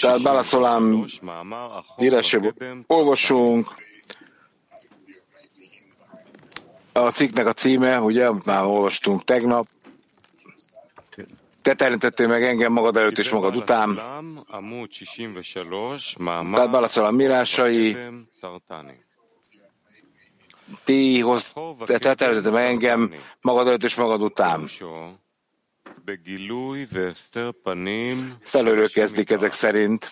Tehát Balaszolám írásában olvasunk, a cikknek a címe, ugye, már olvastunk tegnap, te teremtettél meg engem magad előtt és magad után. Tehát Balaszolám írásai, ti hoz, te teremtettél meg engem magad előtt és magad után. Felőről kezdik ezek szerint.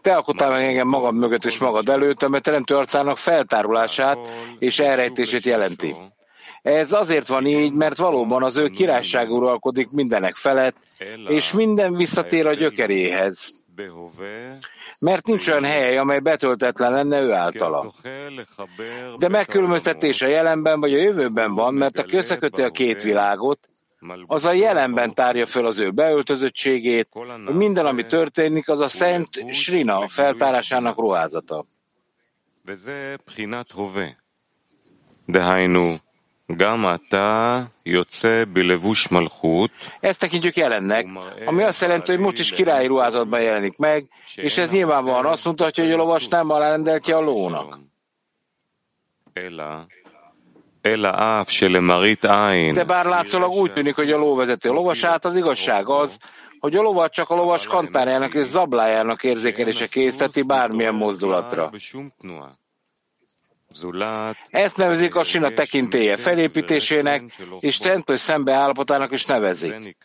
Te alkottál meg engem magam mögött és magad előtt, amely teremtő arcának feltárulását és elrejtését jelenti. Ez azért van így, mert valóban az ő királyság uralkodik mindenek felett, és minden visszatér a gyökeréhez. Mert nincs olyan hely, amely betöltetlen lenne ő általa. De megkülönböztetés a jelenben vagy a jövőben van, mert aki összeköti a két világot, az a jelenben tárja föl az ő beöltözöttségét, hogy minden, ami történik, az a Szent Srina feltárásának ruházata. Ezt tekintjük jelennek, ami azt jelenti, hogy most is királyi ruházatban jelenik meg, és ez nyilvánvalóan azt mutatja, hogy a lovas nem alárendeltje a lónak. De bár látszólag úgy tűnik, hogy a ló vezeti a lovasát, az igazság az, hogy a lovat csak a lovas kantárjának és zablájának érzékelése készteti bármilyen mozdulatra. Ezt nevezik a sina tekintélye felépítésének, Istentől szembe állapotának is nevezik.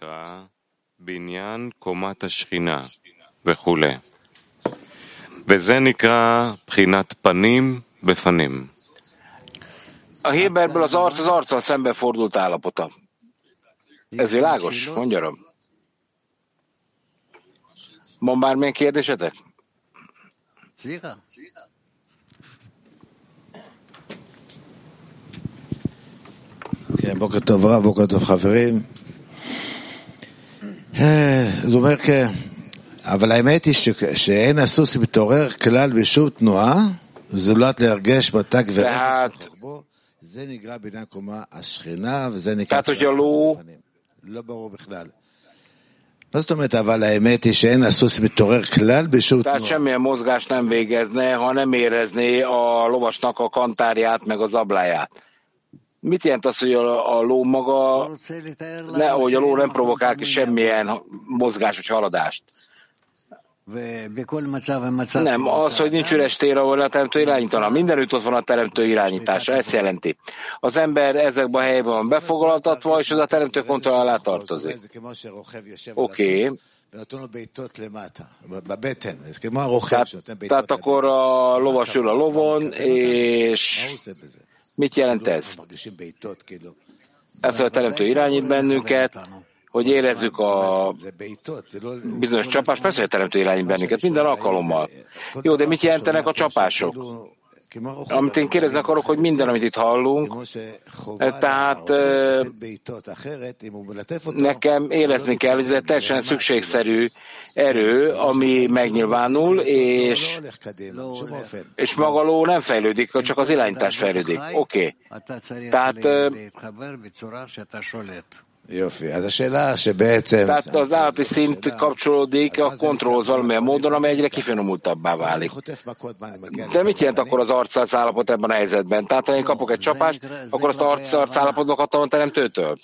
A Héberből az arc az arccal szembefordult állapota. Ez világos, mondjarom. Van bármilyen kérdésetek? Szia. כן, בוקר טוב רב, בוקר טוב חברים. זה אומר כן, אבל האמת היא שאין הסוס מתעורר כלל בשום תנועה, זולת להרגש בתג ורפש רוחבו. זה נקרא בעניין קומה השכינה, וזה נקרא... לא ברור בכלל. מה זאת אומרת, אבל האמת היא שאין הסוס מתעורר כלל בשום תנועה. Tehát semmilyen mozgást nem végezne, ha nem érezné a lovasnak a kantárját, meg az abláját. Mit jelent az, hogy a, a ló maga, ne, hogy a ló nem provokál ki semmilyen mozgás vagy haladást? Nem, az, hogy nincs üres tér, ahol a teremtő irányítana. Mindenütt ott van a teremtő irányítása, ezt jelenti. Az ember ezekben a helyben van befoglaltatva, és az a teremtő kontroll alá tartozik. Oké. Okay. Tehát, tehát akkor a lovas ül a lovon, és mit jelent ez? Ez a teremtő irányít bennünket, hogy érezzük a bizonyos csapást, persze, hogy a teremtő irányít bennünket, minden alkalommal. Jó, de mit jelentenek a csapások? Amit én kérdezni akarok, hogy minden, amit itt hallunk, tehát nekem érezni kell, hogy ez egy teljesen szükségszerű erő, ami megnyilvánul, és, és maga ló nem fejlődik, csak az irányítás fejlődik. Oké. Okay. Tehát tehát az állati szint kapcsolódik a kontrollhoz valamilyen módon, amely egyre kifinomultabbá válik. De mit jelent akkor az arccal állapot ebben a helyzetben? Tehát, ha én kapok egy csapást, akkor azt arc állapotba kaptam a teremtőtől?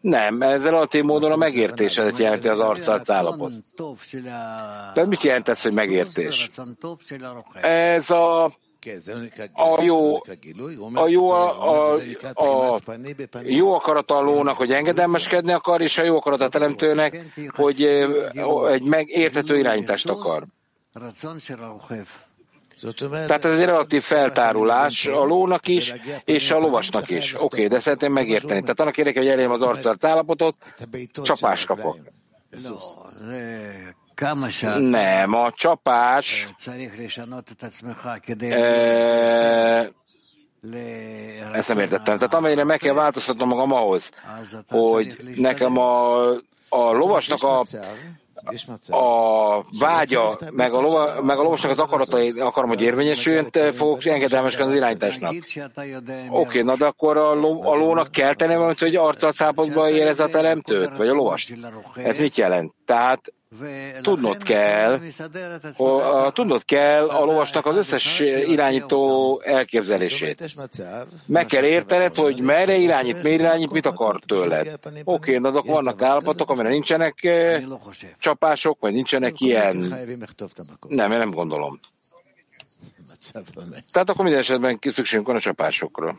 Nem, ez relatív módon a megértésedet jelenti az arcát állapot. De mit jelent ez, hogy megértés? Ez a a jó, a jó, a, a, a jó akarat a lónak, hogy engedelmeskedni akar, és a jó akarat a teremtőnek, hogy egy megértető irányítást akar. Tehát ez egy relatív feltárulás a lónak is, és a lovasnak is. Oké, okay, de szeretném megérteni. Tehát annak érdeke, hogy elérjem az arcát állapotot, csapást kapok. Nem, a csapás e, ezt nem értettem. Tehát amennyire meg kell változtatnom magam ahhoz, hogy nekem a, a lovasnak a a vágya, meg a, lova, meg a lovasnak az akaratai akarom, hogy érvényesüljön, fogok engedelmeskedni az irányításnak. Oké, okay, na de akkor a, ló, a lónak kell tenni valamit, hogy arccal szápodba érez a teremtőt, vagy a lovas? Ez mit jelent? Tehát tudnod kell, tudnod kell a lovasnak az összes irányító elképzelését. Meg kell értened, hogy merre irányít, miért irányít, mit akar tőled. Oké, de vannak állapotok, amire nincsenek csapások, vagy nincsenek ilyen... Nem, én nem gondolom. Tehát akkor minden esetben szükségünk van a csapásokra.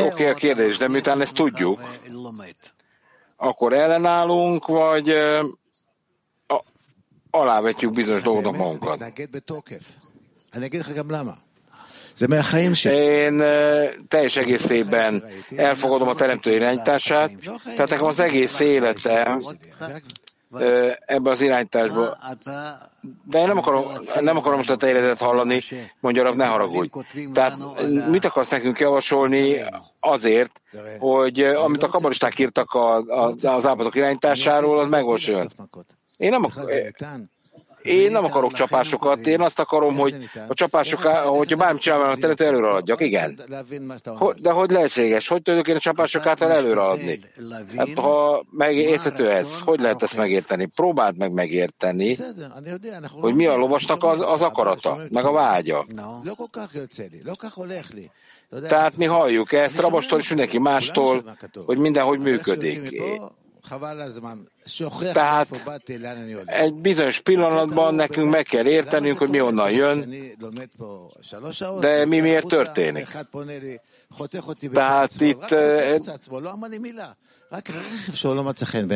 Oké, okay, a kérdés, de miután ezt tudjuk, akkor ellenállunk, vagy uh, alávetjük bizonyos dolgoknak magunkat. Én teljes egészében elfogadom a teremtő irányítását, tehát nekem az egész életem ebbe az irányításba. De én nem akarom, nem akarom most a te hallani, mondja Rav, ne haragudj. Tehát mit akarsz nekünk javasolni azért, hogy amit a kabalisták írtak a, az állapotok irányításáról, az megvalósuljon? Én nem akarok, én nem akarok csapásokat, én azt akarom, hogy a csapások, hogyha bármit csinálom, a terület előre adjak, igen. De hogy lehetséges? Hogy tudok én a csapások által előre adni? Hát, ha megérthető ez, hogy lehet ezt megérteni? Próbáld meg megérteni, hogy mi a lovasnak az, az akarata, meg a vágya. Tehát mi halljuk ezt Rabostól és mindenki mástól, hogy mindenhogy működik. Tehát egy bizonyos pillanatban nekünk meg kell értenünk, hogy mi onnan jön, de mi miért történik. Tehát itt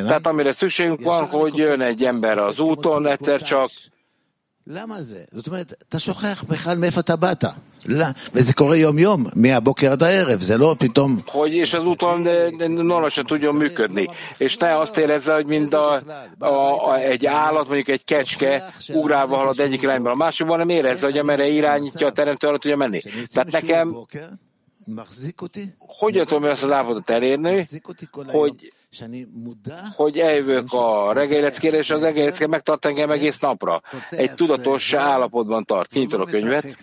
tehát amire szükségünk van, hogy jön egy ember az úton, egyszer csak, hogy és ezúton normálisan tudjon működni. És ne azt érezze, hogy mind a, a, a, egy állat, mondjuk egy kecske ugrálva halad egyik irányba a másikban, hanem érezze, hogy amerre irányítja a teremtő alatt tudja menni. Tehát nekem hogyan tudom ezt az állapotot elérni, hogy hogy eljövök a reggeleckére, és az reggelecke megtart engem egész napra. Egy tudatos állapotban tart. Kinyitom a könyvet,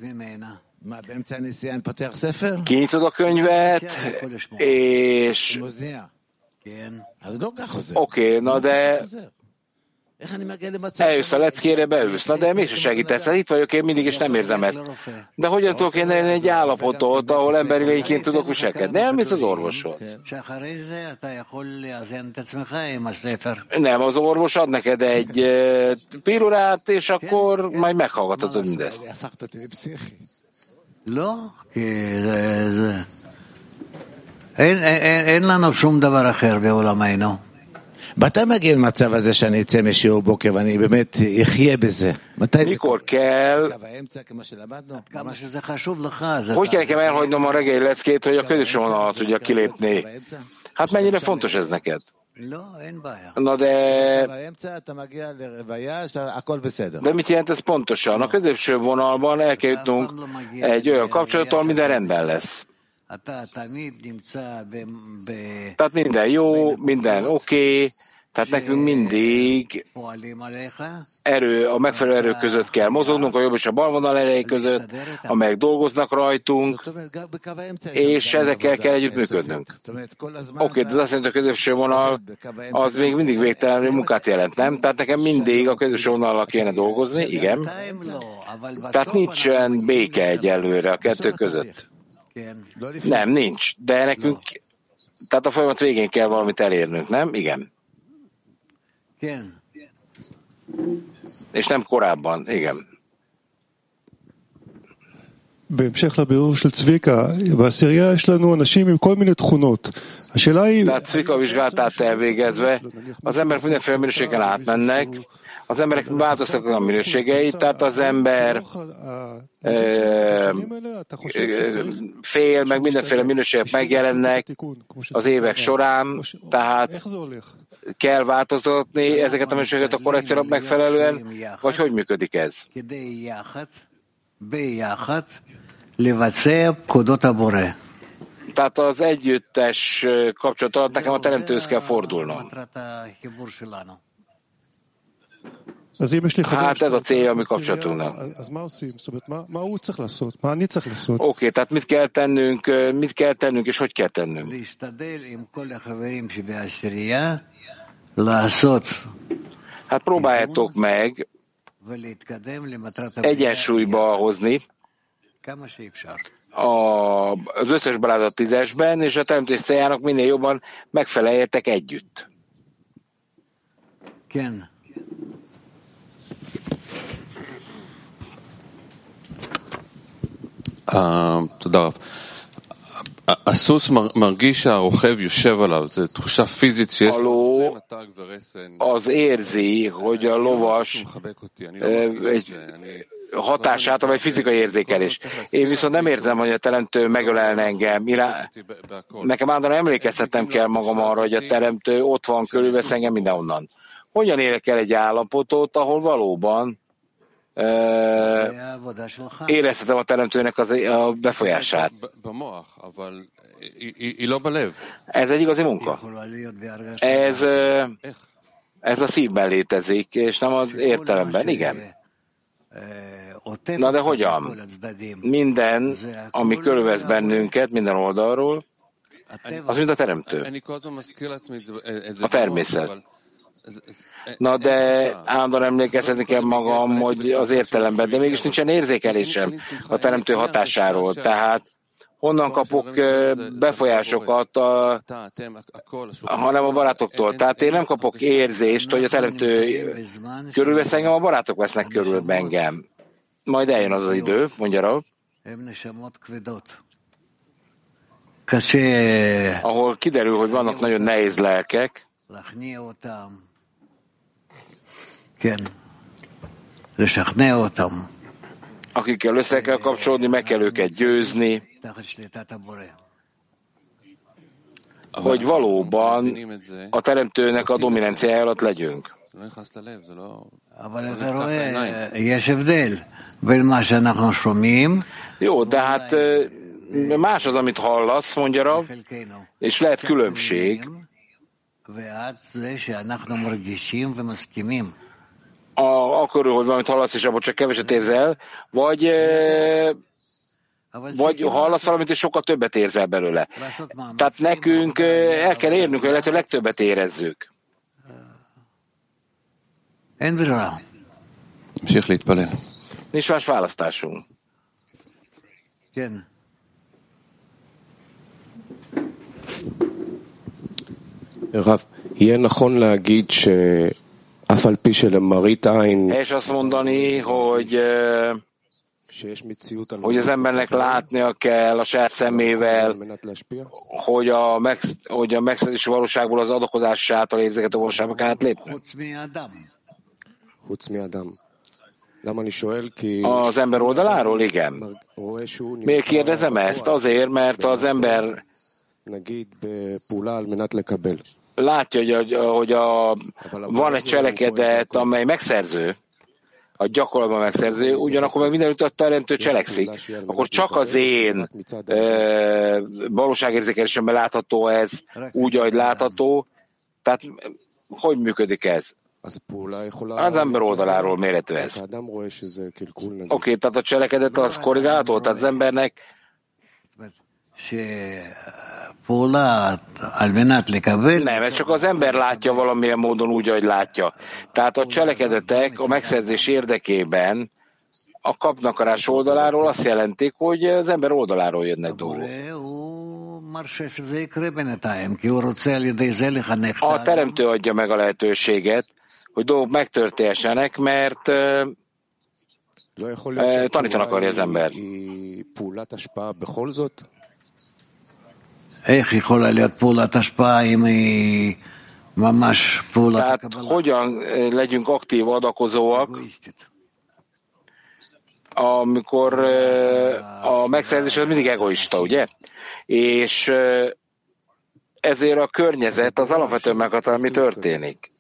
kinyitod a könyvet, és oké, okay, na de Eljössz a leckére, beülsz. Na de mégse segítesz. Hát itt vagyok én mindig, és nem érzem ezt. De hogyan tudok én elérni egy állapotot, ahol emberi lényként tudok viselkedni? Elmész az orvoshoz. Nem, az orvos ad neked egy pirurát, és akkor majd meghallgatod mindezt. אין לנו שום דבר אחר בעולמנו. מתי מגיע למצב הזה שאני אצא משיעור בוקר ואני באמת אחיה בזה? מתי זה קורה? Hogy kell nekem elhagynom a reggeli leckét, hogy a közös vonalat tudja kilépni? Hát mennyire fontos ez neked? Na de... De mit jelent ez pontosan? A középső vonalban el kell jutnunk egy olyan kapcsolattól, minden rendben lesz. Tehát minden jó, minden oké, okay, tehát nekünk mindig erő, a megfelelő erők között kell mozognunk, a jobb és a bal vonal erejé között, amelyek dolgoznak rajtunk, és ezekkel kell együtt működnünk. Oké, de az azt jelenti, a közösső vonal az még mindig végtelen munkát jelent, nem? Tehát nekem mindig a közösső vonallal kéne dolgozni, igen. Tehát nincsen béke egyelőre a kettő között. Nem, nincs. De nekünk, tehát a folyamat végén kell valamit elérnünk, nem? Igen. És nem korábban, igen. בהמשך לבירור של צביקה, בעשירייה יש לנו אנשים עם כל מיני תכונות. השאלה היא... Tehát Cvika vizsgálatát elvégezve, az emberek mindenféle minőségen átmennek, az emberek változtak a minőségeit, tehát az ember fél, meg mindenféle minőségek megjelennek az évek során, tehát kell változtatni ezeket a minőségeket a korrekciónak megfelelően, vagy hogy működik ez? Tehát az együttes kapcsolat alatt nekem a teremtőhöz kell fordulnom. Hát ez a célja a mi kapcsolatunknak. Oké, okay, tehát mit kell tennünk, mit kell tennünk és hogy kell tennünk? Hát próbáljátok meg egyensúlyba hozni a, az összes balázat tízesben, és a teremtés céljának minél jobban megfeleljetek együtt. Ken. תודה רב. הסוס מרגיש שהרוכב יושב עליו, זו תחושה פיזית שיש לו az érzi, hogy a lovas egy hatását, vagy fizikai érzékelés. Én viszont nem értem, hogy a teremtő megölelne engem. Nekem állandóan emlékeztetnem kell magam arra, hogy a teremtő ott van, körülvesz engem mindenonnan. Hogyan élek el egy állapotot, ahol valóban érezhetem a teremtőnek az, a befolyását. Ez egy igazi munka. Ez, ez a szívben létezik, és nem az értelemben. Igen. Na de hogyan? Minden, ami körülvesz bennünket, minden oldalról, az mind a teremtő. A természet. Na de állandóan emlékezni kell magam, hogy az értelemben, de mégis nincsen érzékelésem a teremtő hatásáról. Tehát honnan kapok befolyásokat, a, hanem a barátoktól. Tehát én nem kapok érzést, hogy a teremtő körülvesz engem, a barátok vesznek körül engem. Majd eljön az az idő, mondja Rav. Ahol kiderül, hogy vannak nagyon nehéz lelkek, akikkel össze kell kapcsolódni, meg kell őket győzni, hogy valóban a teremtőnek a dominanciája alatt legyünk. Jó, de hát más az, amit hallasz, mondja Rav, és lehet különbség a, akkor, hogy valamit hallasz, és abban csak keveset érzel, vagy, vagy hallasz valamit, és sokkal többet érzel belőle. Tehát nekünk el kell érnünk, hogy lehető legtöbbet érezzük. Nincs más választásunk. רב, És azt mondani, hogy hogy az embernek látnia kell a saját szemével, hogy a, meg, hogy a megszerzési valóságból az adakozás által érzéket a valóságba kell lépni. Az ember oldaláról? Igen. Miért kérdezem ezt? Azért, mert az ember látja, hogy, a, hogy a, van egy cselekedet, amely megszerző, a gyakorlatban megszerző, ugyanakkor meg mindenütt a teremtő cselekszik, akkor csak az én e, valóságérzékelésemben látható ez úgy, ahogy látható. Tehát hogy működik ez? Az ember oldaláról méretű ez. Oké, okay, tehát a cselekedet az korrigálható, tehát az embernek nem, ez csak az ember látja valamilyen módon úgy, ahogy látja. Tehát a cselekedetek a megszerzés érdekében a kapnakarás oldaláról azt jelentik, hogy az ember oldaláról jönnek dolgok. A teremtő adja meg a lehetőséget, hogy dolgok megtörténjenek, mert tanítani akarja az ember. Tehát hogyan legyünk aktív adakozóak, amikor a megszerzés az mindig egoista, ugye? És ezért a környezet az alapvetően meghatározza, mi történik.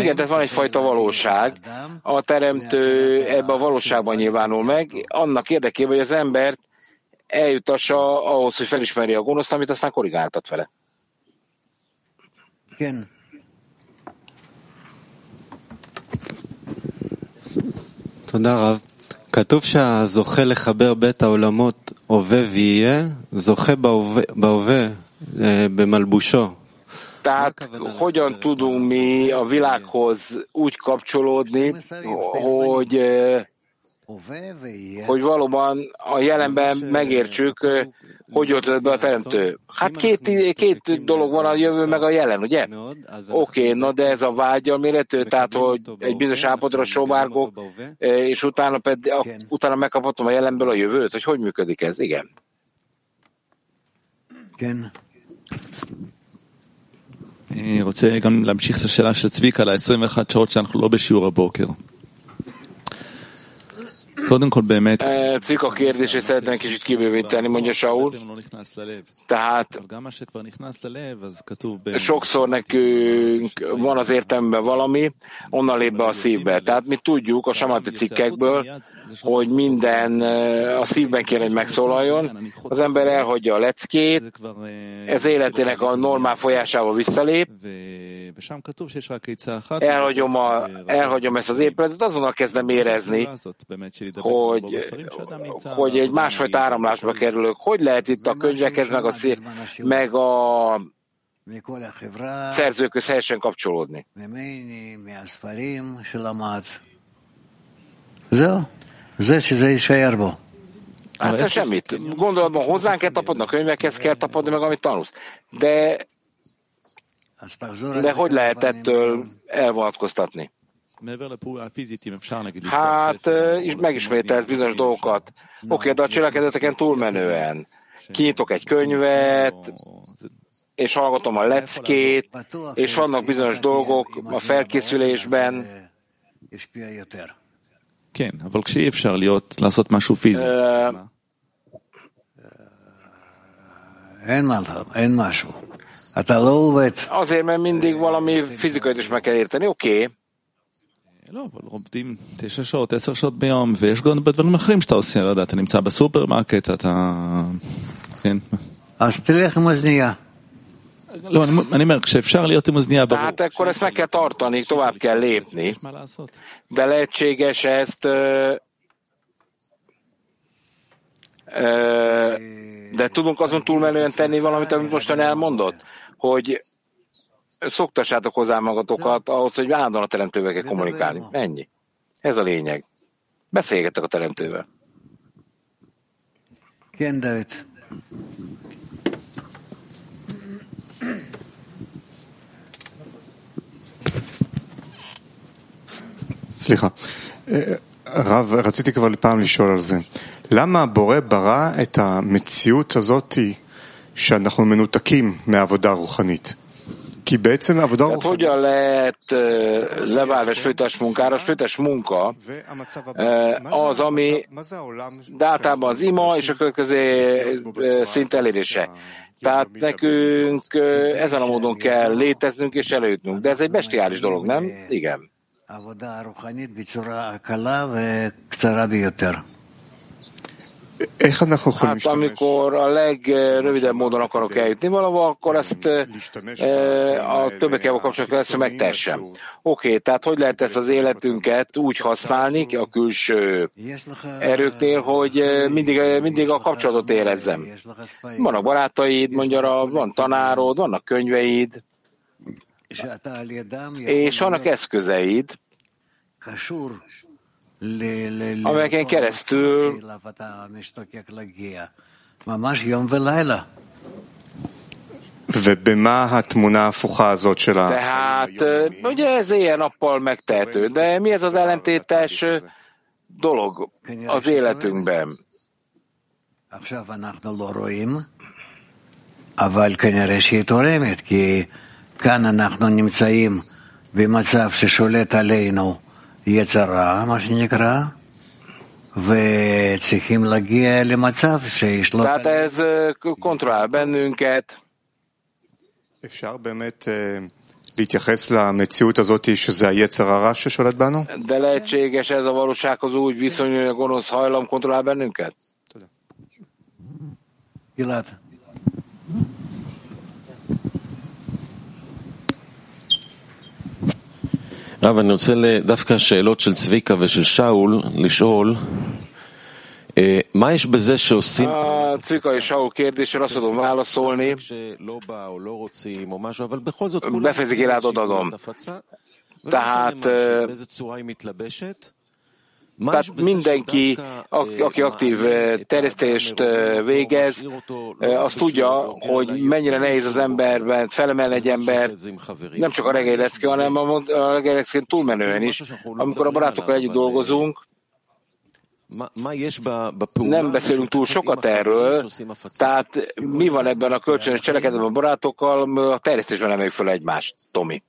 Igen, tehát van egyfajta valóság, a teremtő ebbe a valóságban nyilvánul meg, annak érdekében, hogy az embert eljutassa ahhoz, hogy felismerje a gonoszt, amit aztán korrigáltat vele. Igen. תודה רב. כתוב שהזוכה לחבר בית העולמות הווה ויהיה, זוכה בהווה, בהווה במלבושו. Tehát hogyan tudunk mi a világhoz úgy kapcsolódni, hogy hogy valóban a jelenben megértsük, hogy jött be a teremtő. Hát két, két dolog van a jövő meg a jelen, ugye? Oké, okay, na de ez a vágya méretű, tehát hogy egy bizonyos állapotra sovárgok, és utána, pedig, utána megkaphatom a jelenből a jövőt, hogy hogy működik ez? Igen. Igen. אני רוצה גם להמשיך את השאלה של צביקה על ה-21 שעות שאנחנו לא בשיעור הבוקר. Eh, Cik a kérdését szeretnénk kicsit kibővíteni, mondja Saul. Tehát sokszor nekünk van az értelemben valami, onnan lép be a szívbe. Tehát mi tudjuk a samati cikkekből, hogy minden eh, a szívben kéne, hogy megszólaljon. Az ember elhagyja a leckét, ez életének a normál folyásába visszalép, elhagyom, a, elhagyom ezt az épületet, azonnal kezdem érezni hogy, hogy egy másfajta áramlásba kerülök. Hogy lehet itt a könyvekhez, meg a, szé, meg a szerzőköz helyesen kapcsolódni? Hát ez semmit. Gondolatban hozzánk kell tapadni, a könyvekhez kell tapadni, meg amit tanulsz. De, de hogy lehet ettől elvonatkoztatni? Hát, és megismételsz bizonyos dolgokat. Oké, de a cselekedeteken túlmenően. Kinyitok egy könyvet, és hallgatom a leckét, és vannak bizonyos dolgok a felkészülésben. כן, אבל כשאי אפשר להיות, לעשות משהו פיזי. אין מה, אין משהו. אתה לא עובד. Azért, mert mindig valami fizikai is meg kell érteni, oké. Okay. לא, אבל עובדים תשע שעות, עשר שעות ביום, ויש גם דברים אחרים שאתה עושה, לא יודע, אתה נמצא בסופרמרקט, אתה... כן. אז תלך עם אוזנייה. לא, אני אומר, כשאפשר להיות עם אוזנייה, ברור. Tehát akkor ezt meg kell tartani, tovább kell lépni. De lehetséges ezt... De tudunk azon túlmenően tenni valamit, amit mostan elmondott? Hogy szoktassátok hozzá magatokat ahhoz, hogy állandóan a teremtővel kell kommunikálni. Ennyi. Ez a lényeg. Beszélgetek a teremtővel. Kendelt. סליחה. רב, רציתי כבר פעם לשאול על זה. למה הבורא ברא את המציאות הזאת שאנחנו מנותקים מהעבודה הרוחנית? Tehát hogyan lehet leválni a spőtes munkára? A spőtes munka az, ami de általában az ima és a következő szint elérése. Tehát nekünk ezen a módon kell léteznünk és előjutnünk. De ez egy bestiális dolog, nem? Igen. Hát amikor a legrövidebb módon akarok eljutni valahol, akkor ezt a többekkel kapcsolatban lesz, megtessem. Oké, okay, tehát hogy lehet ezt az életünket úgy használni a külső erőknél, hogy mindig, mindig a kapcsolatot érezzem. Vannak barátaid, mondja, van tanárod, vannak könyveid, és vannak eszközeid, amelyeken keresztül Tehát, ugye ez éjjel-nappal megtehető, de mi ez az ellentétes dolog az életünkben? אבל כנראה שהיא תורמת, כי כאן אנחנו נמצאים במצב ששולט עלינו יצרה, מה שנקרא, וצריכים להגיע למצב שישלוט... Tehát ez kontroll bennünket. אפשר באמת להתייחס למציאות הזאת שזה היצר הרע ששולט bánu? De lehetséges ez a valósághoz úgy viszonyulni, hogy a gonosz hajlam kontrollál bennünket? Gilad. רב, אני רוצה דווקא שאלות של צביקה ושל שאול לשאול מה יש בזה שעושים... A Cvika és Saul kérdésre azt tudom válaszolni. שלא בא או לא רוצים או משהו, אבל בכל זאת Befejezik életod adom. Tehát, tehát mindenki, aki, aktív eh, terjesztést eh, végez, eh, azt tudja, hogy mennyire nehéz az emberben felemelni egy embert, nem csak a reggelilecke, hanem a, reggelileckén túlmenően is. Amikor a barátokkal együtt dolgozunk, nem beszélünk túl sokat erről, tehát mi van ebben a kölcsönös cselekedetben a barátokkal, a terjesztésben emeljük fel egymást, Tomi.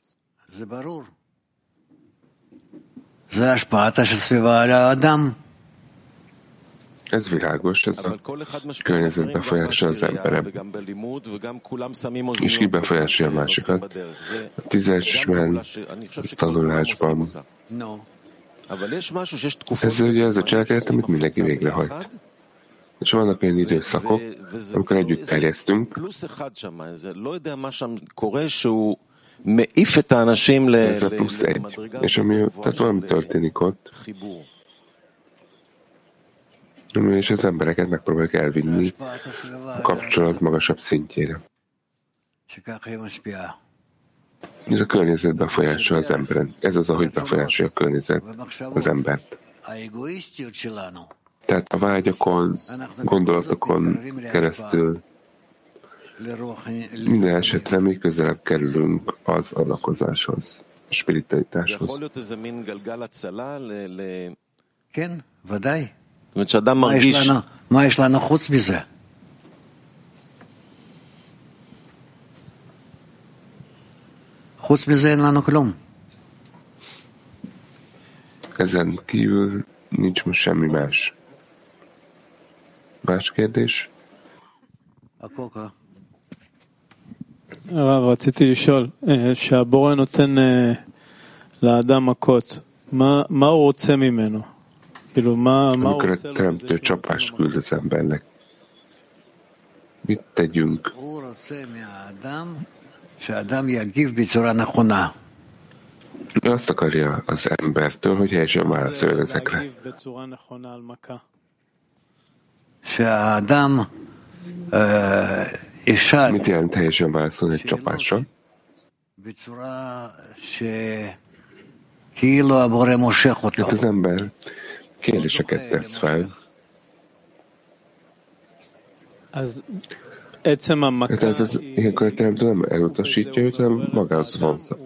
Ez világos, ez a környezet befolyása az emberem. És ki befolyásolja a másikat. A tízesben, a tanulásban. Ez ugye az a cselekedet, amit mindenki végrehajt. És vannak olyan időszakok, amikor együtt terjesztünk, ez a plusz egy. És ami, tehát valami történik ott, és az embereket megpróbáljuk elvinni a kapcsolat magasabb szintjére. Ez a környezet befolyásolja az emberen. Ez az, ahogy befolyásolja a környezet az embert. Tehát a vágyakon, gondolatokon keresztül minden esetre mi közelebb kerülünk az adakozáshoz, a spiritualitáshoz. כן, ודאי. זאת אומרת שאדם מה יש מרגיש... לנו- מה יש לנו חוץ מזה? חוץ מזה אין לנו כלום. Ezen kívül nincs most semmi más. Más kérdés? הקוקה. הרב, רציתי לשאול, אה, שהבורא נותן אה, לאדם מכות, מה, מה הוא רוצה ממנו? כאילו, מה, מה הוא Amikor a עושה לו teremtő בזה שהוא csapást küld az embernek, mit tegyünk? הוא רוצה מהאדם שהאדם יגיב בצורה נכונה. Ő azt akarja az embertől, hogy helyesen válaszoljon ezekre. להגיב בצורה נכונה על מכה? שהאדם אה, ישאל Mit jelent helyesen válaszolni egy csapásra? Mert az ember kérdéseket tesz fel. Az tehát az, ilyenkor a teremtő nem elutasítja őt, hanem magához vonza.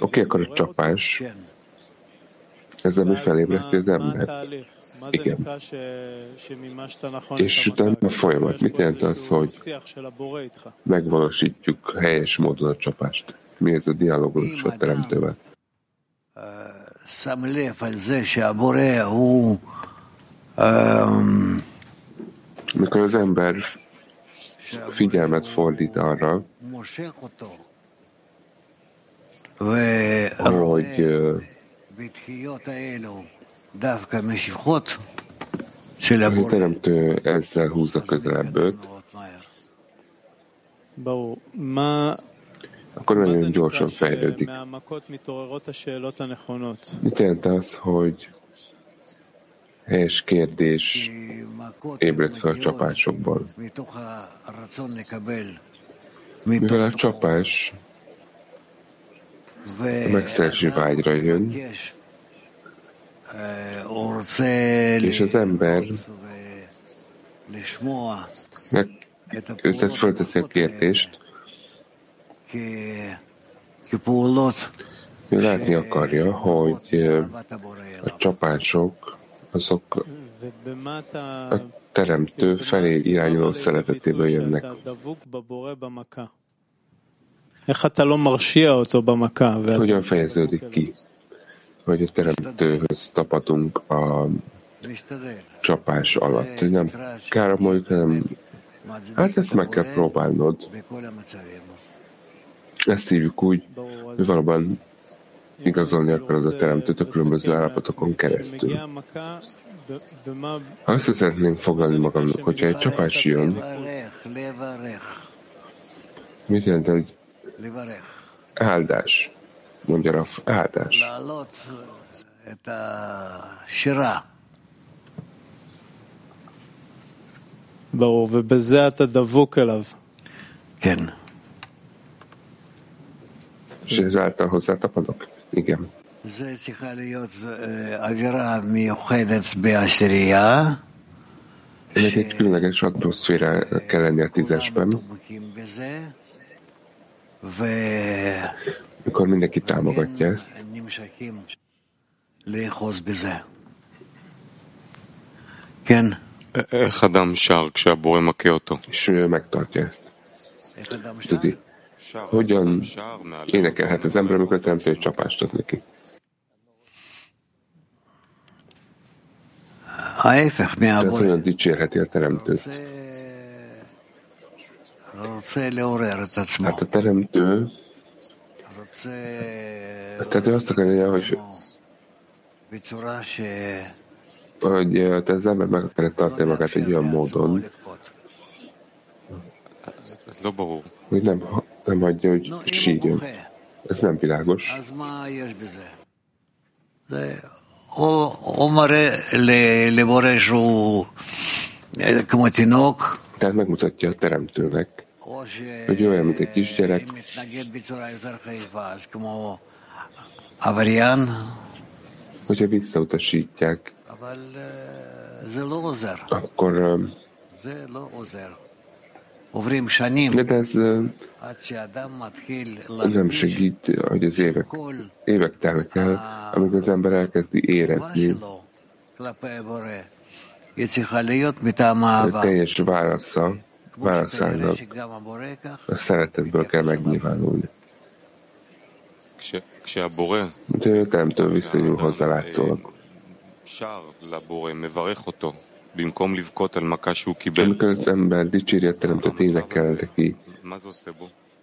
Oké, akkor a csapás, ezzel mi felébreszti az embert. התהליך? מה זה Igen. נקרא ש- שמימשת נכון És את המכה? utána a folyamat. יש Mit פה jelent az, איזשהו hogy שיח של הבורא איתך. megvalósítjuk helyes módon a csapást? Mi ez a dialógus a teremtővel? שם לב על זה שהבורא הוא אמ, Mikor az ember figyelmet fordít arra, מושך אותו. hogy a teremtő ezzel húzza közelebb őt. Akkor nagyon gyorsan fejlődik. Mit jelent az, hogy helyes kérdés ébred fel a csapásokból? Mivel a csapás a megszerzsi vágyra jön, és az ember meg, tehát fölteszi a kérdést, ő látni akarja, hogy eh, a csapások azok a teremtő felé irányuló szeretetéből jönnek. Hogyan fejeződik ki? hogy a teremtőhöz tapadunk a csapás alatt. Nem kár, mondjuk nem. Hát ezt meg kell próbálnod. Ezt hívjuk úgy, hogy valóban igazolni akarod a teremtőt a különböző állapotokon keresztül. Azt szeretném fogadni magamnak, hogyha egy csapás jön, mit jelent, hogy áldás? Mondja Raf, áldás. ברור, ובזה אתה דבוק אליו. כן. Ezáltal hozzá tapadok? Igen. זה צריכה להיות אה, אווירה מיוחדת בעשירייה. Ennek egy különleges atmoszféra kell lenni a tízesben, דבוקים בזה, ונמשכים mikor mindenki támogatja ezt, לאחוז בזה. כן, איך אדם שר כשהבורא מכה אותו? és ő megtartja ezt. איך אדם שר? Tuti, hogyan énekelhet az ember, amikor a teremtő egy csapást ad neki? ההפך Tehát מהבורא. hogyan dicsérheti a teremtőt? רוצה לעורר את עצמו. Hát a teremtő, רוצה tehát ő azt akarja, hogy, hogy te az ember meg akarja tartani magát egy olyan módon, hogy nem, nem hagyja, hogy sírjon. Ez nem világos. Tehát megmutatja a teremtőnek, hogy olyan, mint egy kisgyerek, hogyha visszautasítják, akkor de ez nem segít, hogy az évek, évek telnek el, amikor az ember elkezdi érezni. A teljes válasza válaszának a szeretetből kell megnyilvánulni. De ő teremtől visszajön hozzá látszólag. Amikor az ember dicséri a teremtőt énekkel neki,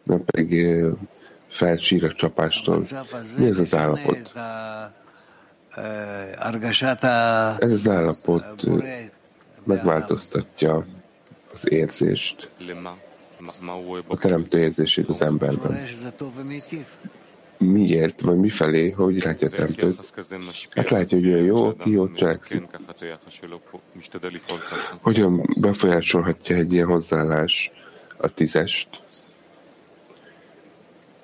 nem pedig eh, felsír a csapástól. Mi ez az állapot? Ez az állapot eh, megváltoztatja az érzést, a teremtő érzését az emberben. Miért, vagy mifelé, hogy látja a teremtőt? Hát látja, hogy olyan jó, ki jót cselekszik. Hogyan befolyásolhatja egy ilyen hozzáállás a tízest?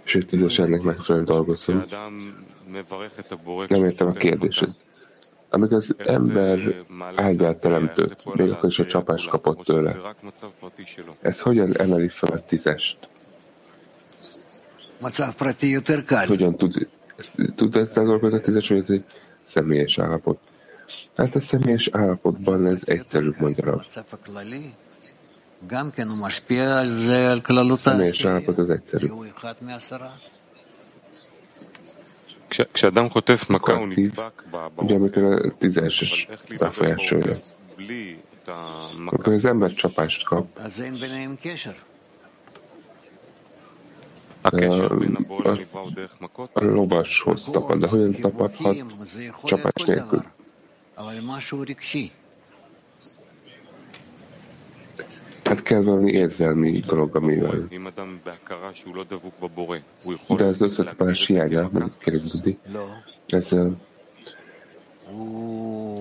És egy tízes ennek megfelelő dolgozunk. Nem értem a kérdésed. Amíg az ember ágyát teremtött, még akkor is a csapást kapott tőle. Ez hogyan emeli fel a tízest? Hogyan tud, tud ezt elgondolkozni a tízes, hogy ez egy személyes állapot? Hát a személyes állapotban ez egyszerűbb mondanám. Személyes állapot az egyszerű aktív, ugye amikor a tízes befolyásolja. Akkor az ember csapást kap. A, a, a lovashoz tapad, de hogyan tapadhat csapás nélkül? Hát kell valami érzelmi dolog, amivel. De az összecsapás hiánya, megkérdezi. Ez a...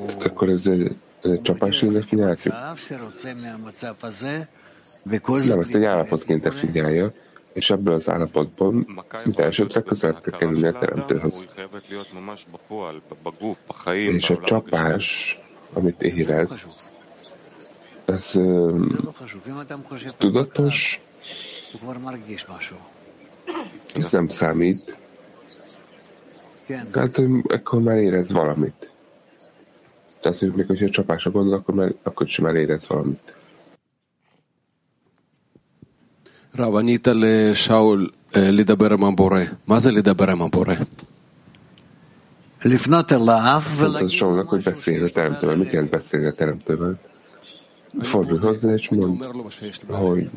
Hát akkor ez egy, ez egy csapás érzékeny játszik. Nem, ezt egy állapotként definiálja, és ebből az állapotból mint esetre közel kell kerülni a teremtőhöz. És a csapás, amit érez, ez eh, זה לא חשוב. אם אדם חושב על מכה, tudatos, הוא כבר מרגיש משהו. ez nem számít. כן. Tehát, hogy akkor már érez valamit. Tehát, hogy még hogyha csapásra gondol, akkor, már, akkor is már érez valamit. רב, ענית לשאול אה, לדבר עם הבורא. מה זה לדבר עם הבורא? לפנות אליו Mondta ולהגיד לו Saulnak, hogy משהו beszélj a שיש לך teremtővel. Mit jelent beszélni a teremtővel? Fordulj hozzá és mondd, hogy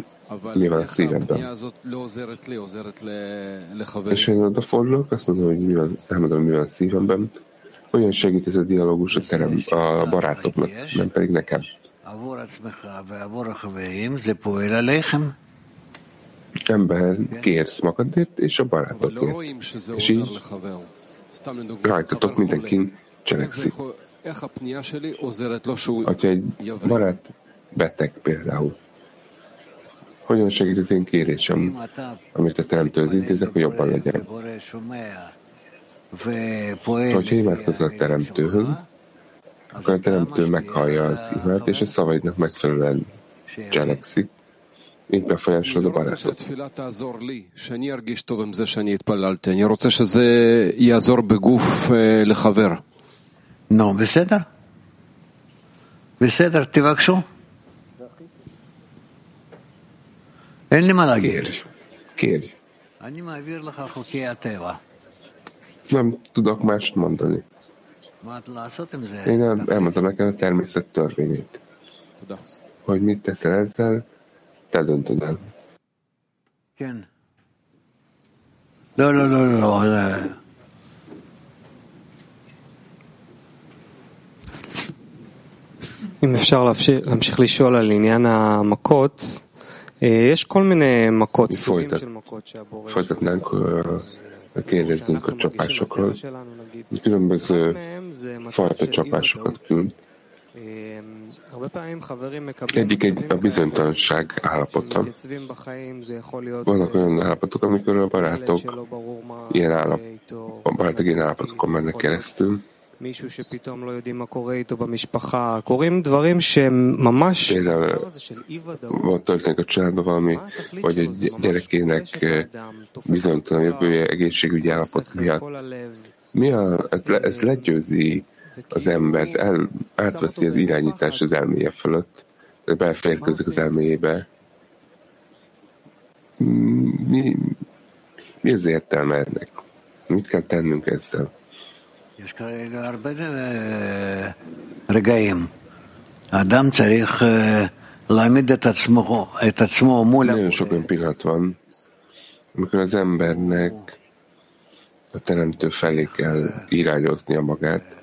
mi van a szívedben. És én oda fordulok, azt mondom, hogy mi van, elmondom, mi van a szívemben, hogyan segít ez a dialógus a, terem, a barátoknak, nem pedig nekem. Ember kérsz magadért és a barátokért. És így rajtatok mindenkin cselekszik. Ha egy barát beteg például, hogyan segít az én kérésem, amit a teremtőhöz intézek, hogy jobban legyen? Hogyha imádkozol a teremtőhöz, akkor a teremtő meghallja az imát, és a szavaidnak megfelelően cselekszik, így befolyásolod a barátot. אני רוצה שזה יעזור בגוף לחבר. נו, בסדר. בסדר, תבקשו. אין לי מה להגיד. Kérj. אני מעביר לך חוקי הטבע. Nem tudok mást mondani. מה לעשות עם זה? Én el- elmondtam neked a természet törvényét. Hogy mit teszel ezzel, te döntöd el. כן. לא, לא, לא, לא. זה- אם אפשר להמשיך, להמשיך לשאול על עניין המכות, itt folytat, folytatnánk, kérdezzünk a csapásokról. Különböző fajta csapásokat küld. Egyik egy a bizonytalanság állapota. Vannak olyan állapotok, amikor a barátok ilyen állap, a barátok ilyen állapotokon mennek keresztül, מישהו שפתאום לא יודעים מה קורה איתו במשפחה, קורים דברים שהם ממש, Például המצב הזה של אי ודאות, van történik a családban valami, vagy egy gyerekének eh, bizonytalan jövője egészségügyi állapot miatt. כל הלב, Mi a, ez, le, ez legyőzi az embert, el, átveszi az irányítás az elméje fölött, ez beleférkőzik az elméjébe. Mi, mi az értelme ennek? Mit kell tennünk ezzel? Nagyon sok olyan pillanat van, amikor az embernek a teremtő felé kell irányoznia magát,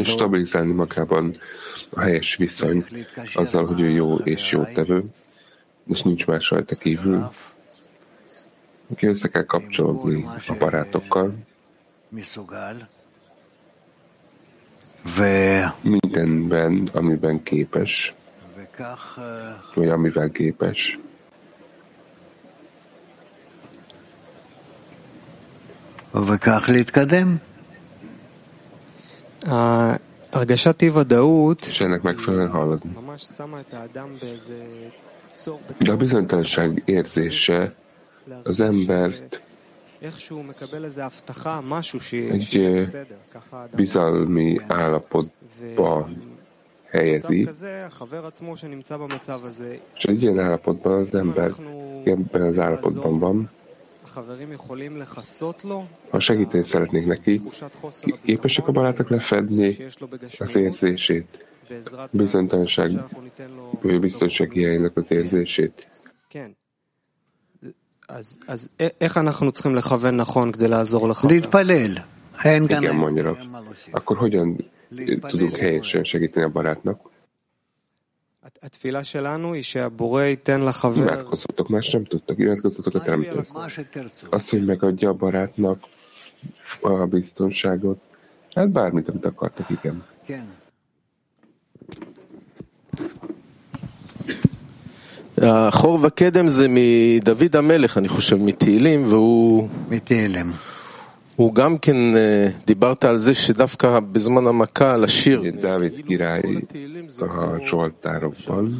és stabilizálni magában a helyes viszonyt azzal, hogy ő jó és jó tevő, és nincs más rajta kívül. Aki össze kell kapcsolódni a barátokkal, מסוגל, ו- mindenben, amiben képes, וכך אה, vagy amivel képes, וכך להתקדם. הרגשת אי ודאות és ennek megfelelően haladni. ממש שמה את האדם באיזה צור, de a bizonytalanság érzése az embert egy eh, bizalmi állapotba helyezi, és egy ilyen állapotban az ember ebben az állapotban van, ha segíteni szeretnék neki, képesek a barátok lefedni az érzését, bizonytalanság, שאנחנו ניתן לו vagy biztonsági helyének az érzését. כן. אז, אז א- איך אנחנו צריכים לכוון נכון כדי לעזור לחבר? להתפלל. אין כאן... Igen, mondja Rav. Akkor hogyan tudunk helyesen segíteni a barátnak? הת- התפילה שלנו היא שהבורא ייתן לחבר Imádkozzatok, más nem tudtak, imádkozzatok a teremtőt. מה שתרצו. Azt, hogy megadja a barátnak a biztonságot, hát bármit, amit akartak, igen. החור וקדם זה מדוד המלך, אני חושב, מתהילים, והוא... מתהילים. הוא גם כן, אה, דיברת על זה שדווקא בזמן המכה על השיר. דוד גיראי, שואל טרופון,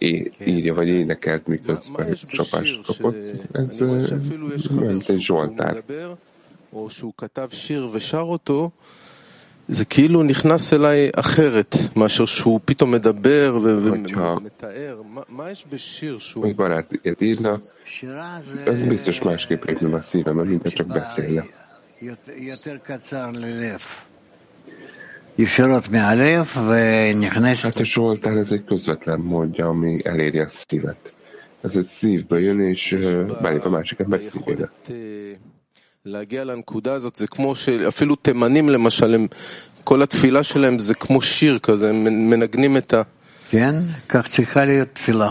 или аварийно как микроскоп шапаш капот, это Жуантар. או שהוא כתב שיר ושר אותו, זה כאילו נכנס אליי אחרת, מאשר שהוא פתאום מדבר ו- Hogyha ומתאר. מה- מה יש בשיר שהוא... egy barát ilyet írna, שירה az זה biztos másképp lépne a szívembe, mint ha csak beszélne. Hát a Zsoltár ez egy közvetlen módja, ami eléri a szívet. Ez egy szívből jön, és belép a másik ember szívébe. להגיע לנקודה הזאת זה כמו שאפילו תימנים למשל, הם, כל התפילה שלהם זה כמו שיר כזה, הם מנגנים את ה... כן, כך צריכה להיות תפילה.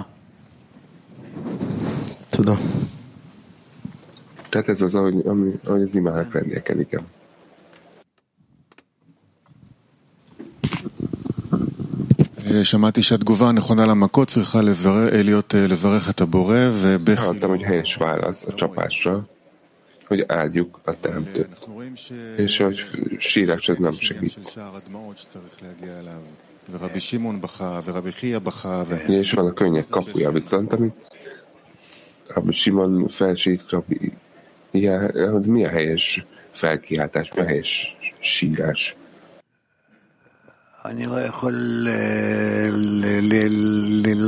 תודה. Tehát ez az, ahogy, ami, ahogy az imának rendelkedik. igen. שמעתי שהתגובה הנכונה למכות צריכה. להיות לברך את הבורא ובכי... Hallottam, hogy helyes válasz a csapásra, hogy áldjuk a teremtőt. És hogy sírás ez nem segít. És van a könnyek kapuja viszont, amit Rabbi Simon felsít, Rabbi ilyen, mi a helyes felkiáltás, mi a helyes sírás? אני לא יכול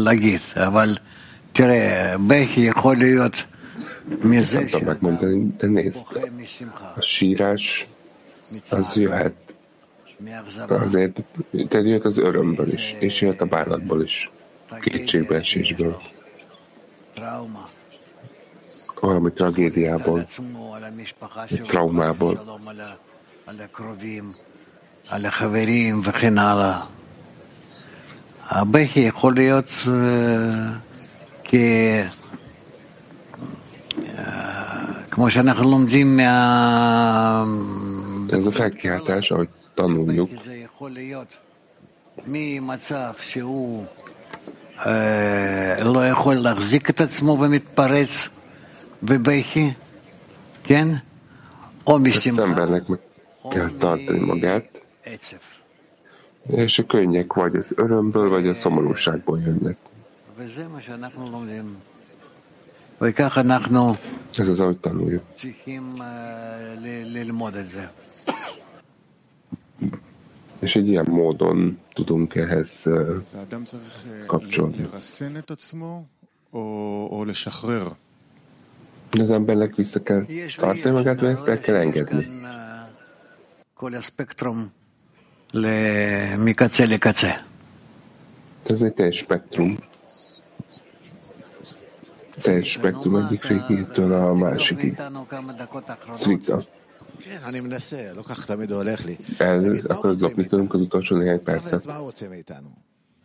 להגיד, אבל תראה, בכי יכול להיות מזה Nem tudom megmondani, de nézd, a sírás az jöhet azért, de jöhet az örömből is, és jöhet a bánatból is, kétségbeesésből, valami tragédiából, egy traumából. על החברים וכן הלאה. הבכי יכול להיות Ez a felkiáltás, ahogy tanuljuk, זה יכול להיות ממצב שהוא לא יכול להחזיק את עצמו ומתפרץ בבכי, כן? או az משמחה embernek meg kell tartani magát, עצב. és a könnyek vagy az örömből, vagy a szomorúságból jönnek. Ez az, ahogy tanuljuk. És egy ilyen módon tudunk ehhez kapcsolni. De az embernek vissza kell tartani magát, mert ezt el kell engedni. Ez egy teljes spektrum. C'è il spettro magnifico della Mashiki. Zvika. הקדוש ברוך הוא כזאתו של נהיה פרטה.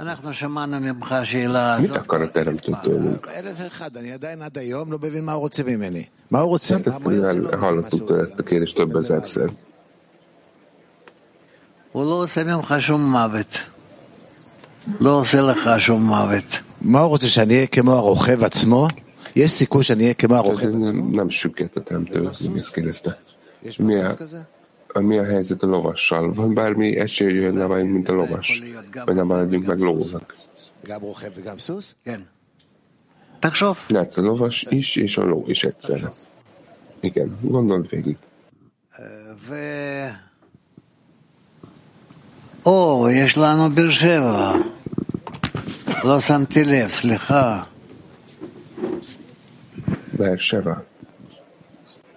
אנחנו שמענו ממך שאלה הזאת. מתוך כל התלמדות. אלף ואחד, אני עדיין עד היום לא מבין מה הוא רוצה ממני. מה הוא רוצה? למה הוא יוצא לא לו בזמן הוא לא עושה ממך שום מוות. לא עושה לך שום מוות. מה הוא רוצה, שאני אהיה כמו הרוכב עצמו? יש סיכוי שאני אהיה כמו Ez הרוכב עצמו? nem, nem süket a teremtő, hogy ezt kérdezte. יש Mi מצב a, כזה? a, mi a helyzet a lovassal? Van bármi esély, hogy olyan leváljunk, mint a lovas? Vagy nem maradjunk meg lónak? גם רוכב וגם סוס? כן. תחשוב. Lehet a lovas is, és a ló is egyszerre. Igen, gondold végig. ו... או, יש לנו באר שבע. לא שמתי לב, סליחה. באר שבע.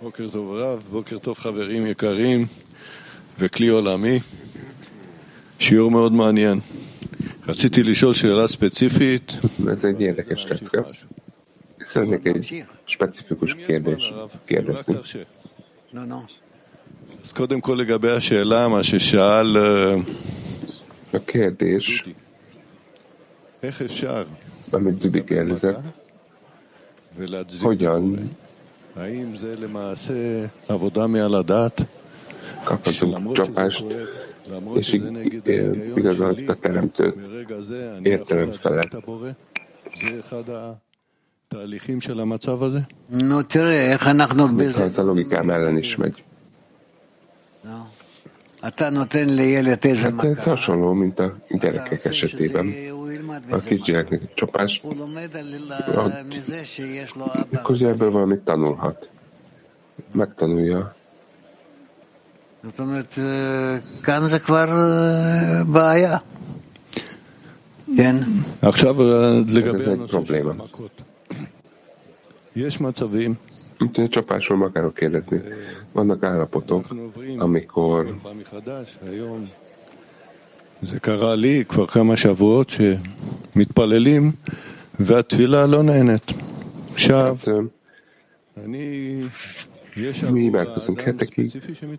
בוקר טוב רב, בוקר טוב חברים יקרים וכלי עולמי. שיעור מאוד מעניין. רציתי לשאול שאלה ספציפית. אז קודם כל לגבי השאלה, מה ששאל, אה, kérdés, איך אפשר? kérdezett, ולהצדיק hogyan? Kaphatunk csapást, és eh, igazad a teremtőt. Értelem felett. Még ez a logikám ellen is megy. Hát ez hasonló, mint a gyerekek esetében A kisgyereknek egy csapást, הוא לומד על- ad, מזה שיש לו אבא. akkor ebből valamit tanulhat. Megtanulja. זאת אומרת, אה, כאן זה כבר אה, בעיה. כן? עכשיו אה, לגבי זה הנושא של פרובלמה. המכות. יש מצבים Mint a csapásról meg akarok kérdezni. Vannak állapotok, amikor זה קרה לי כבר כמה שבועות שמתפללים והתפילה לא נהנית. עכשיו, אני... mi imádkozunk hetekig,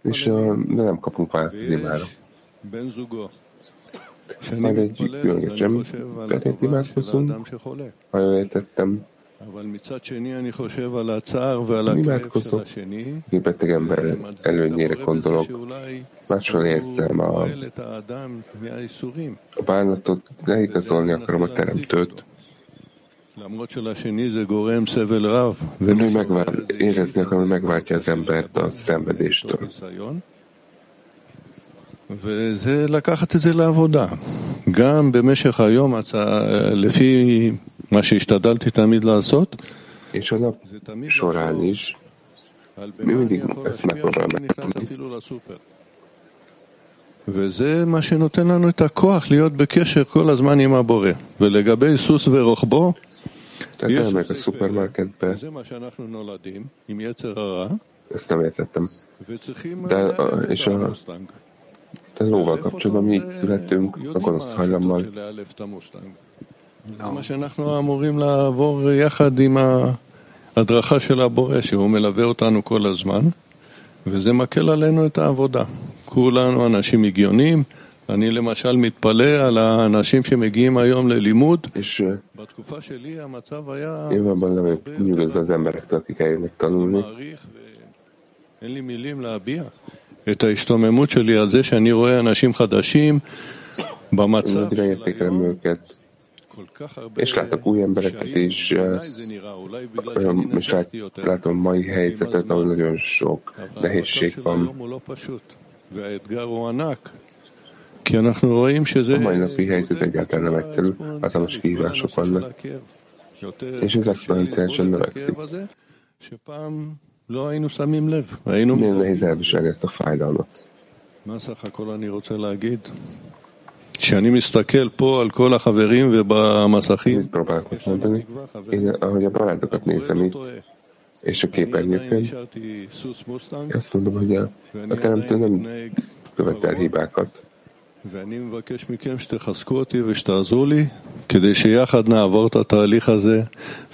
és uh, nem kapunk választ az imára. Majd egy különösen petét imádkozunk, ha jól értettem, Mi betegemmel előnyére gondolok. Máshol érzem a, a bánatot, leigazolni akarom a teremtőt. Ő megvál, érezni akarom, hogy megváltja az embert a szenvedéstől. וזה לקחת את זה לעבודה. גם במשך היום, לפי מה שהשתדלתי תמיד לעשות, És a nap során is mi mindig ezt megpróbálom megtenni. אפילו לסופר. וזה מה שנותן לנו את הכוח להיות בקשר כל הזמן עם הבורא. ולגבי סוס ורוחבו, Tehát elmegyek a szupermarketbe, זה מה שאנחנו נולדים, עם יצר הרע, ezt nem értettem. וצריכים De, אה, a, és a, מוסטנג. de lóval kapcsolatban mi így születtünk, a gonosz hajlammal. של. זה מה שאנחנו אמורים לעבור יחד עם ההדרכה של הבורא, שהוא מלווה אותנו כל הזמן, וזה מקל עלינו את העבודה. כולנו אנשים הגיוניים. אני למשל מתפלא על האנשים שמגיעים היום ללימוד. És uh, בתקופה שלי המצב היה én abban nem az ואין לי מילים להביע את ההשתוממות שלי על זה שאני רואה אנשים חדשים במצב nagyra értékelem őket, És látok új embereket is, és látom mai helyzetet, ahol nagyon sok nehézség van. A mai napi helyzet egyáltalán nem egyszerű, hatalmas kihívások vannak, és ez exponenciálisan növekszik. Milyen nehéz elviselni ezt a fájdalmat. כשאני מסתכל פה על כל החברים ובמסכים, Mit próbálok most mondani? Én, ahogy a barátokat nézem itt, és a képernyőkön, השארתי סוס מוסטנג, azt mondom, hogy a, a teremtő nem követel hibákat. ואני מבקש מכם שתחזקו אותי ושתעזרו לי, כדי שיחד נעבור את התהליך הזה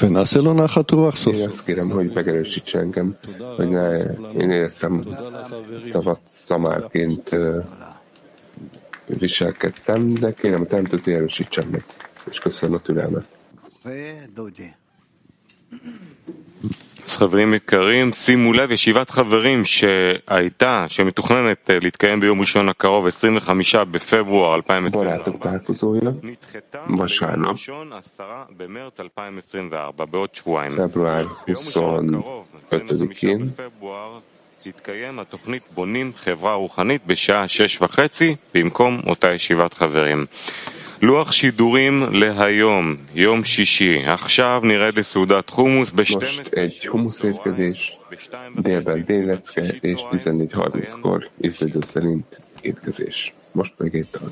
ונעשה לו נחת רוח סוף Én סוף. azt kérem, viselkedtem, de kérem a teremtőt, hogy erősítsen meg. És köszönöm a türelmet. ודודי. אז חברים יקרים, שימו לב, ישיבת חברים שהייתה, שמתוכננת אה, להתקיים ביום ראשון הקרוב, 25 בפברואר 2024, Barátok találkozója vasárnap, ראשון, 10 במרץ 2024, בעוד שבועיים. február ביום ראשון הקרוב, 25 25-én, בפברואר, תתקיים התוכנית בונים חברה רוחנית בשעה שש וחצי במקום אותה ישיבת חברים. לוח שידורים להיום, יום שישי. עכשיו נרד לסעודת חומוס ב-12 most egy humuszétkezés, délben délecke és 14.30-kor izidő szerint étkezés. Most meg étel.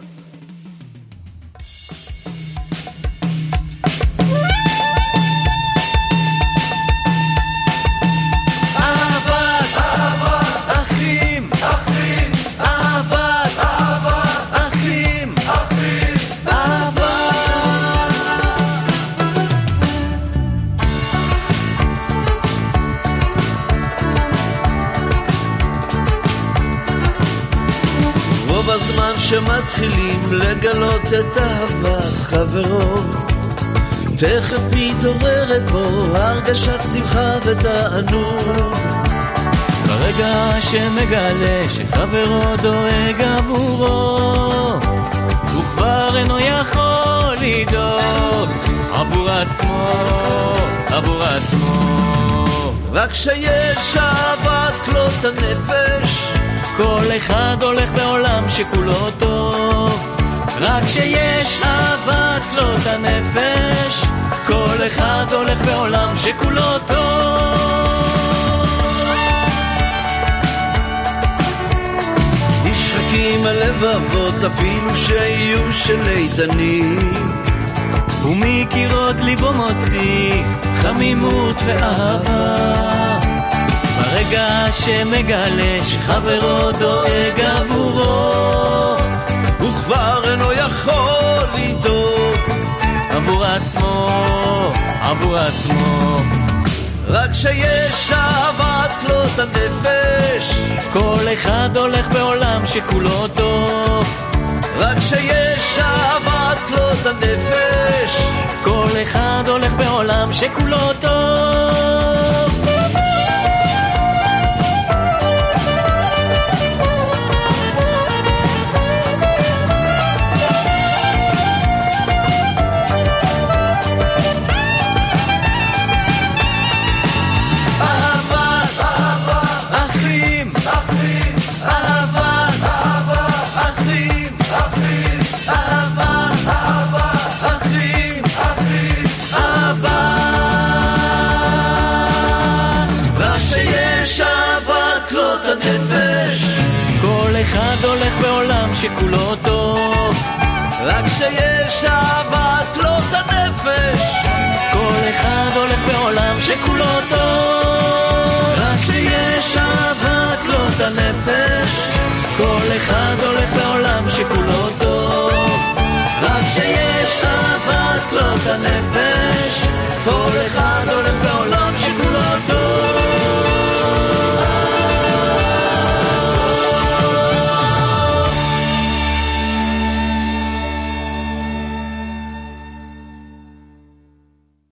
שמתחילים לגלות את אהבת חברו תכף מתעוררת בו הרגשת שמחה ותענוג ברגע שמגלה שחברו דואג עבורו, הוא כבר אינו יכול לדאוג עבור עצמו, עבור עצמו. רק כשיש אהבת כלות הנפש כל אחד הולך בעולם שכולו טוב, רק כשיש אהבת כלות הנפש, כל אחד הולך בעולם שכולו טוב. נשחקים הלבבות אפילו שיהיו של איתנים ומקירות ליבו מוציא חמימות ואהבה. רגע שמגלה שחברו דואג עבורו הוא כבר אינו יכול לדאוג. עבור עצמו, עבור עצמו. רק שיש אהבת כלות הנפש כל אחד הולך בעולם שכולו טוב. רק שיש אהבת כלות הנפש כל אחד הולך בעולם שכולו טוב שכולו טוב. רק שיש אהבת כלות הנפש, כל אחד הולך בעולם שכולו טוב. רק שיש אהבת כלות הנפש. כל אחד הולך בעולם שכולו טוב. רק שיש אהבת כלות הנפש, כל אחד הולך בעולם